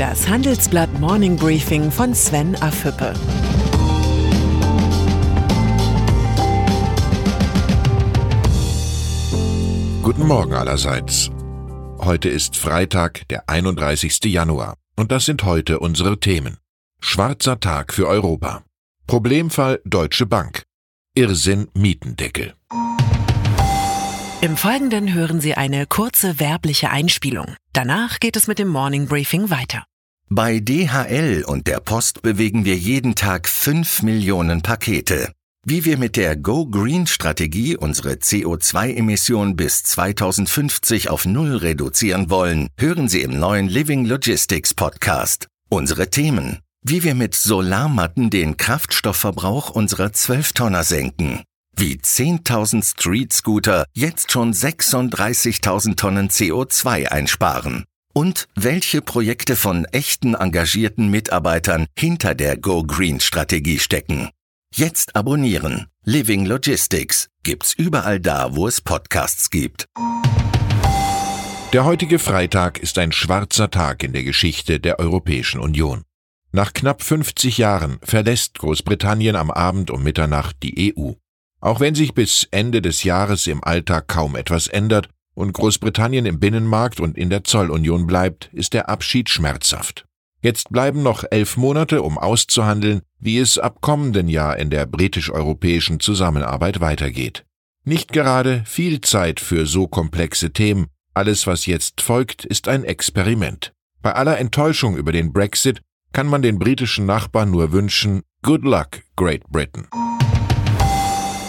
Das Handelsblatt Morning Briefing von Sven Afüppe. Guten Morgen allerseits. Heute ist Freitag, der 31. Januar. Und das sind heute unsere Themen. Schwarzer Tag für Europa. Problemfall Deutsche Bank. Irrsinn Mietendeckel. Im Folgenden hören Sie eine kurze werbliche Einspielung. Danach geht es mit dem Morning Briefing weiter. Bei DHL und der Post bewegen wir jeden Tag 5 Millionen Pakete. Wie wir mit der Go Green Strategie unsere CO2-Emission bis 2050 auf Null reduzieren wollen, hören Sie im neuen Living Logistics Podcast. Unsere Themen. Wie wir mit Solarmatten den Kraftstoffverbrauch unserer 12-Tonner senken wie 10.000 Street-Scooter jetzt schon 36.000 Tonnen CO2 einsparen. Und welche Projekte von echten engagierten Mitarbeitern hinter der Go Green Strategie stecken. Jetzt abonnieren. Living Logistics gibt's überall da, wo es Podcasts gibt. Der heutige Freitag ist ein schwarzer Tag in der Geschichte der Europäischen Union. Nach knapp 50 Jahren verlässt Großbritannien am Abend um Mitternacht die EU. Auch wenn sich bis Ende des Jahres im Alltag kaum etwas ändert und Großbritannien im Binnenmarkt und in der Zollunion bleibt, ist der Abschied schmerzhaft. Jetzt bleiben noch elf Monate, um auszuhandeln, wie es ab kommenden Jahr in der britisch-europäischen Zusammenarbeit weitergeht. Nicht gerade viel Zeit für so komplexe Themen. Alles, was jetzt folgt, ist ein Experiment. Bei aller Enttäuschung über den Brexit kann man den britischen Nachbarn nur wünschen, Good luck, Great Britain.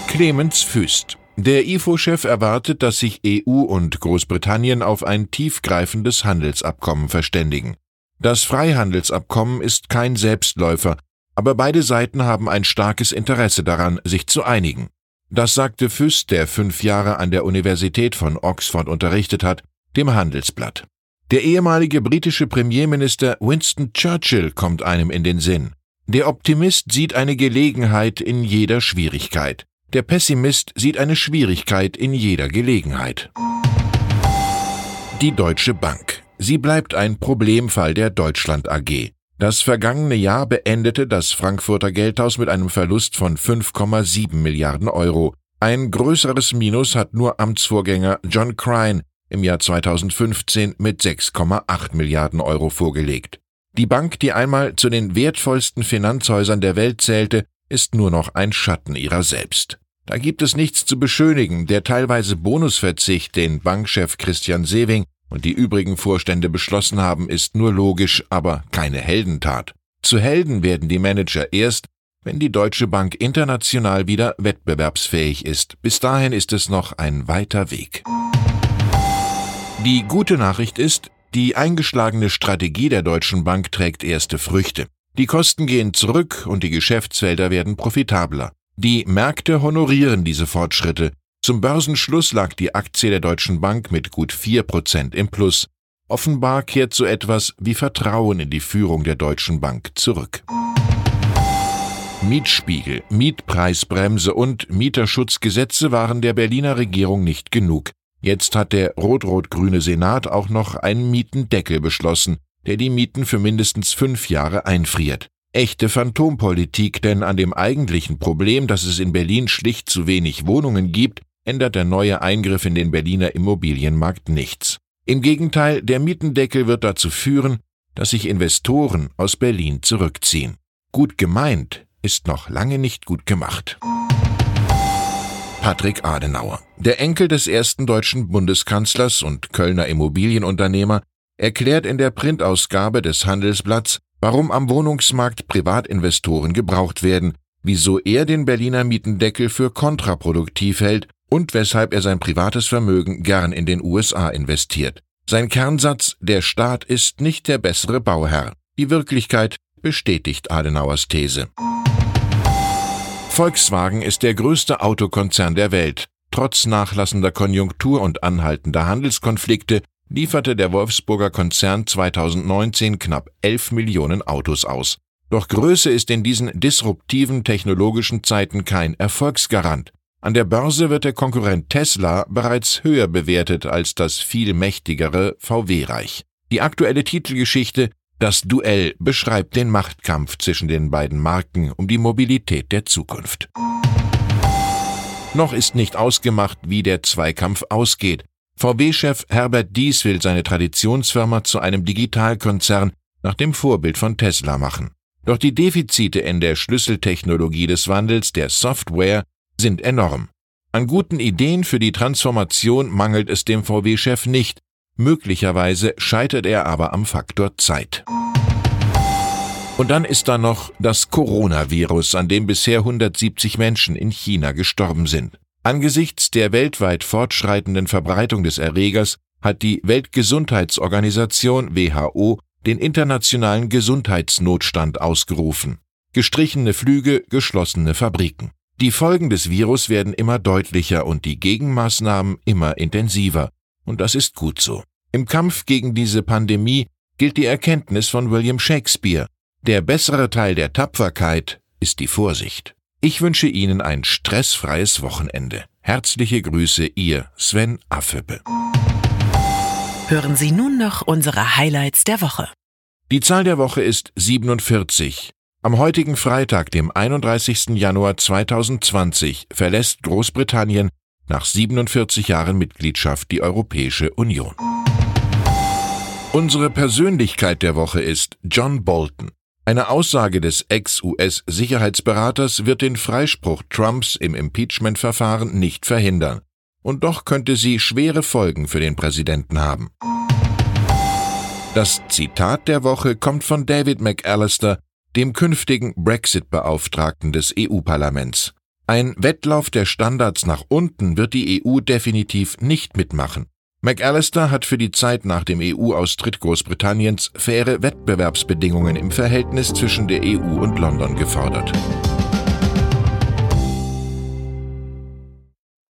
Clemens Füst. Der IFO-Chef erwartet, dass sich EU und Großbritannien auf ein tiefgreifendes Handelsabkommen verständigen. Das Freihandelsabkommen ist kein Selbstläufer, aber beide Seiten haben ein starkes Interesse daran, sich zu einigen. Das sagte Füst, der fünf Jahre an der Universität von Oxford unterrichtet hat, dem Handelsblatt. Der ehemalige britische Premierminister Winston Churchill kommt einem in den Sinn. Der Optimist sieht eine Gelegenheit in jeder Schwierigkeit. Der Pessimist sieht eine Schwierigkeit in jeder Gelegenheit. Die Deutsche Bank. Sie bleibt ein Problemfall der Deutschland AG. Das vergangene Jahr beendete das Frankfurter Geldhaus mit einem Verlust von 5,7 Milliarden Euro. Ein größeres Minus hat nur Amtsvorgänger John Crine im Jahr 2015 mit 6,8 Milliarden Euro vorgelegt. Die Bank, die einmal zu den wertvollsten Finanzhäusern der Welt zählte, ist nur noch ein Schatten ihrer selbst. Da gibt es nichts zu beschönigen. Der teilweise Bonusverzicht, den Bankchef Christian Sewing und die übrigen Vorstände beschlossen haben, ist nur logisch, aber keine Heldentat. Zu Helden werden die Manager erst, wenn die Deutsche Bank international wieder wettbewerbsfähig ist. Bis dahin ist es noch ein weiter Weg. Die gute Nachricht ist, die eingeschlagene Strategie der Deutschen Bank trägt erste Früchte. Die Kosten gehen zurück und die Geschäftsfelder werden profitabler. Die Märkte honorieren diese Fortschritte. Zum Börsenschluss lag die Aktie der Deutschen Bank mit gut vier Prozent im Plus. Offenbar kehrt so etwas wie Vertrauen in die Führung der Deutschen Bank zurück. Mietspiegel, Mietpreisbremse und Mieterschutzgesetze waren der Berliner Regierung nicht genug. Jetzt hat der rot-rot-grüne Senat auch noch einen Mietendeckel beschlossen, der die Mieten für mindestens fünf Jahre einfriert. Echte Phantompolitik, denn an dem eigentlichen Problem, dass es in Berlin schlicht zu wenig Wohnungen gibt, ändert der neue Eingriff in den Berliner Immobilienmarkt nichts. Im Gegenteil, der Mietendeckel wird dazu führen, dass sich Investoren aus Berlin zurückziehen. Gut gemeint ist noch lange nicht gut gemacht. Patrick Adenauer, der Enkel des ersten deutschen Bundeskanzlers und Kölner Immobilienunternehmer, erklärt in der Printausgabe des Handelsblatts, warum am Wohnungsmarkt Privatinvestoren gebraucht werden, wieso er den Berliner Mietendeckel für kontraproduktiv hält und weshalb er sein privates Vermögen gern in den USA investiert. Sein Kernsatz Der Staat ist nicht der bessere Bauherr. Die Wirklichkeit bestätigt Adenauers These. Volkswagen ist der größte Autokonzern der Welt. Trotz nachlassender Konjunktur und anhaltender Handelskonflikte lieferte der Wolfsburger Konzern 2019 knapp 11 Millionen Autos aus. Doch Größe ist in diesen disruptiven technologischen Zeiten kein Erfolgsgarant. An der Börse wird der Konkurrent Tesla bereits höher bewertet als das viel mächtigere VW-Reich. Die aktuelle Titelgeschichte Das Duell beschreibt den Machtkampf zwischen den beiden Marken um die Mobilität der Zukunft. Noch ist nicht ausgemacht, wie der Zweikampf ausgeht. VW-Chef Herbert Dies will seine Traditionsfirma zu einem Digitalkonzern nach dem Vorbild von Tesla machen. Doch die Defizite in der Schlüsseltechnologie des Wandels der Software sind enorm. An guten Ideen für die Transformation mangelt es dem VW-Chef nicht, möglicherweise scheitert er aber am Faktor Zeit. Und dann ist da noch das Coronavirus, an dem bisher 170 Menschen in China gestorben sind. Angesichts der weltweit fortschreitenden Verbreitung des Erregers hat die Weltgesundheitsorganisation WHO den internationalen Gesundheitsnotstand ausgerufen. Gestrichene Flüge, geschlossene Fabriken. Die Folgen des Virus werden immer deutlicher und die Gegenmaßnahmen immer intensiver. Und das ist gut so. Im Kampf gegen diese Pandemie gilt die Erkenntnis von William Shakespeare. Der bessere Teil der Tapferkeit ist die Vorsicht. Ich wünsche Ihnen ein stressfreies Wochenende. Herzliche Grüße, Ihr Sven Affebe. Hören Sie nun noch unsere Highlights der Woche. Die Zahl der Woche ist 47. Am heutigen Freitag, dem 31. Januar 2020, verlässt Großbritannien nach 47 Jahren Mitgliedschaft die Europäische Union. Unsere Persönlichkeit der Woche ist John Bolton. Eine Aussage des Ex-US-Sicherheitsberaters wird den Freispruch Trumps im Impeachment-Verfahren nicht verhindern und doch könnte sie schwere Folgen für den Präsidenten haben. Das Zitat der Woche kommt von David McAllister, dem künftigen Brexit-Beauftragten des EU-Parlaments. Ein Wettlauf der Standards nach unten wird die EU definitiv nicht mitmachen. McAllister hat für die Zeit nach dem EU-Austritt Großbritanniens faire Wettbewerbsbedingungen im Verhältnis zwischen der EU und London gefordert.